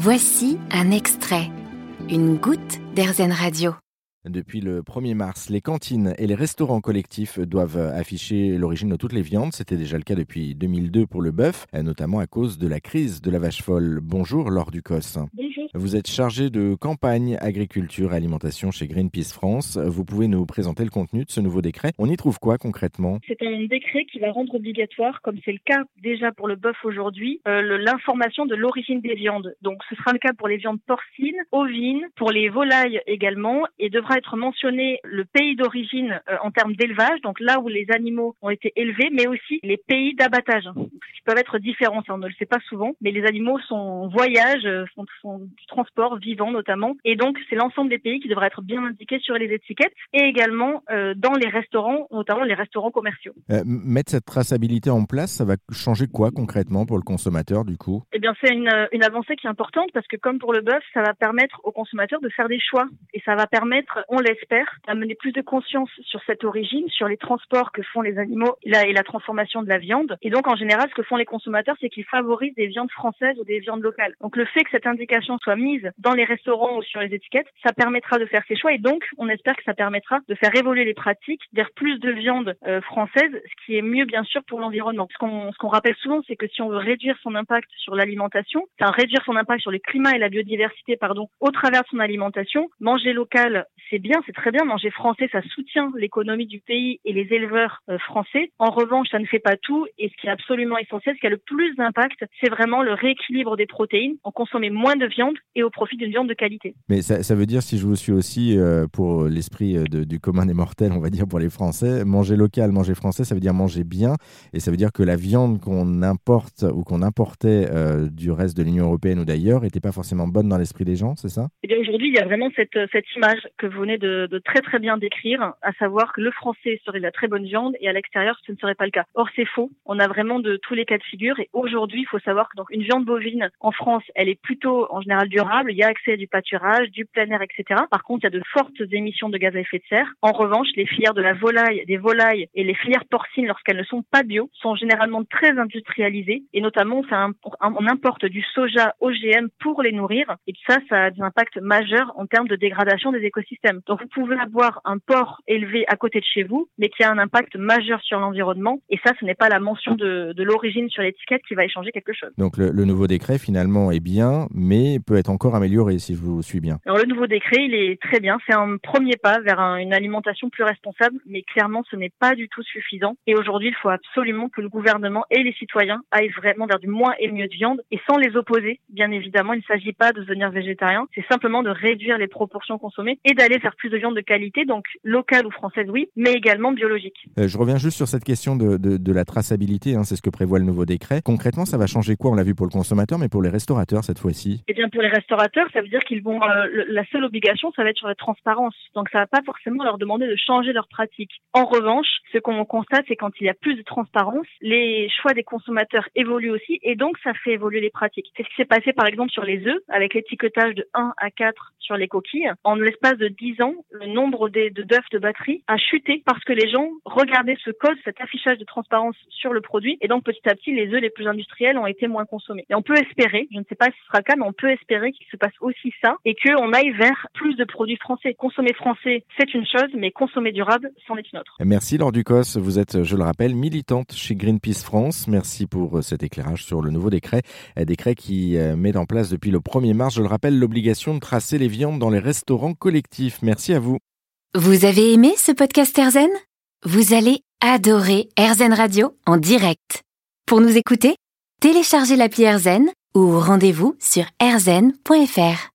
Voici un extrait, une goutte d'Airzen Radio. Depuis le 1er mars, les cantines et les restaurants collectifs doivent afficher l'origine de toutes les viandes. C'était déjà le cas depuis 2002 pour le bœuf, notamment à cause de la crise de la vache folle. Bonjour Laure Ducos. Bonjour. Vous êtes chargé de campagne agriculture et alimentation chez Greenpeace France. Vous pouvez nous présenter le contenu de ce nouveau décret. On y trouve quoi concrètement? C'est un décret qui va rendre obligatoire, comme c'est le cas déjà pour le bœuf aujourd'hui, euh, l'information de l'origine des viandes. Donc ce sera le cas pour les viandes porcines, ovines, pour les volailles également, et devra être mentionné le pays d'origine euh, en termes d'élevage, donc là où les animaux ont été élevés, mais aussi les pays d'abattage, qui peuvent être différents, ça on ne le sait pas souvent, mais les animaux sont en voyage, euh, du transport vivant notamment, et donc c'est l'ensemble des pays qui devraient être bien indiqués sur les étiquettes, et également euh, dans les restaurants, notamment les restaurants commerciaux. Euh, mettre cette traçabilité en place, ça va changer quoi concrètement pour le consommateur du coup? Eh bien c'est une, une avancée qui est importante parce que comme pour le bœuf, ça va permettre aux consommateurs de faire des choix, et ça va permettre on l'espère, d'amener plus de conscience sur cette origine, sur les transports que font les animaux et la transformation de la viande. Et donc, en général, ce que font les consommateurs, c'est qu'ils favorisent des viandes françaises ou des viandes locales. Donc, le fait que cette indication soit mise dans les restaurants ou sur les étiquettes, ça permettra de faire ces choix. Et donc, on espère que ça permettra de faire évoluer les pratiques vers plus de viande euh, française, ce qui est mieux, bien sûr, pour l'environnement. Ce qu'on ce rappelle souvent, c'est que si on veut réduire son impact sur l'alimentation, enfin réduire son impact sur le climat et la biodiversité, pardon, au travers de son alimentation, manger local, c'est bien, c'est très bien. Manger français, ça soutient l'économie du pays et les éleveurs euh, français. En revanche, ça ne fait pas tout. Et ce qui est absolument essentiel, ce qui a le plus d'impact, c'est vraiment le rééquilibre des protéines. On consommer moins de viande et au profit d'une viande de qualité. Mais ça, ça, veut dire, si je vous suis aussi euh, pour l'esprit euh, du commun des mortels, on va dire pour les Français, manger local, manger français, ça veut dire manger bien. Et ça veut dire que la viande qu'on importe ou qu'on importait euh, du reste de l'Union européenne ou d'ailleurs n'était pas forcément bonne dans l'esprit des gens, c'est ça? Eh bien, aujourd'hui, il y a vraiment cette, cette image que vous venez de, de très très bien décrire, à savoir que le français serait de la très bonne viande et à l'extérieur, ce ne serait pas le cas. Or, c'est faux. On a vraiment de tous les cas de figure et aujourd'hui, il faut savoir que donc une viande bovine en France, elle est plutôt en général durable. Il y a accès à du pâturage, du plein air, etc. Par contre, il y a de fortes émissions de gaz à effet de serre. En revanche, les filières de la volaille, des volailles et les filières porcines, lorsqu'elles ne sont pas bio, sont généralement très industrialisées et notamment, on importe du soja OGM pour les nourrir et ça, ça a des impacts majeurs en termes de dégradation des écosystèmes. Donc, vous pouvez avoir un porc élevé à côté de chez vous, mais qui a un impact majeur sur l'environnement. Et ça, ce n'est pas la mention de, de l'origine sur l'étiquette qui va échanger quelque chose. Donc le, le, nouveau décret finalement est bien, mais peut être encore amélioré si je vous suis bien. Alors le nouveau décret, il est très bien. C'est un premier pas vers un, une alimentation plus responsable, mais clairement, ce n'est pas du tout suffisant. Et aujourd'hui, il faut absolument que le gouvernement et les citoyens aillent vraiment vers du moins et mieux de viande, et sans les opposer. Bien évidemment, il ne s'agit pas de devenir végétarien, c'est simplement de réduire les proportions consommées et d'aller vers plus de viande de qualité, donc locale ou française, oui, mais également biologique. Euh, je reviens juste sur cette question de, de, de la traçabilité, hein, c'est ce que prévoit le nouveau décret. Concrètement, ça va changer quoi? On l'a vu pour le consommateur, mais pour les restaurateurs cette fois-ci? Eh bien, pour les restaurateurs, ça veut dire qu'ils vont. Euh, la seule obligation, ça va être sur la transparence. Donc, ça va pas forcément leur demander de changer leurs pratiques. En revanche, ce qu'on constate, c'est quand il y a plus de transparence, les choix des consommateurs évoluent aussi, et donc ça fait évoluer les pratiques. C'est ce qui s'est passé, par exemple, sur les œufs, avec l'étiquetage de 1 à 4 sur les coquilles. En l'espace de 10 ans, le nombre de d'œufs de batterie a chuté parce que les gens regardaient ce code, cet affichage de transparence sur le produit, et donc petit à petit, les œufs les plus industriels ont été moins consommés. Et on peut espérer, je ne sais pas si ce sera le cas, mais on peut espérer qu'il se passe aussi ça et qu'on aille vers plus de produits français. Consommer français, c'est une chose, mais consommer durable, c'en est une autre. Merci Laure Ducos. Vous êtes, je le rappelle, militante chez Greenpeace France. Merci pour cet éclairage sur le nouveau décret. Décret qui met en place depuis le 1er mars, je le rappelle, l'obligation de tracer les viandes dans les restaurants collectifs. Merci à vous. Vous avez aimé ce podcast Erzen Vous allez adorer Erzen Radio en direct. Pour nous écouter, téléchargez l'appli Erzen ou rendez-vous sur erzen.fr.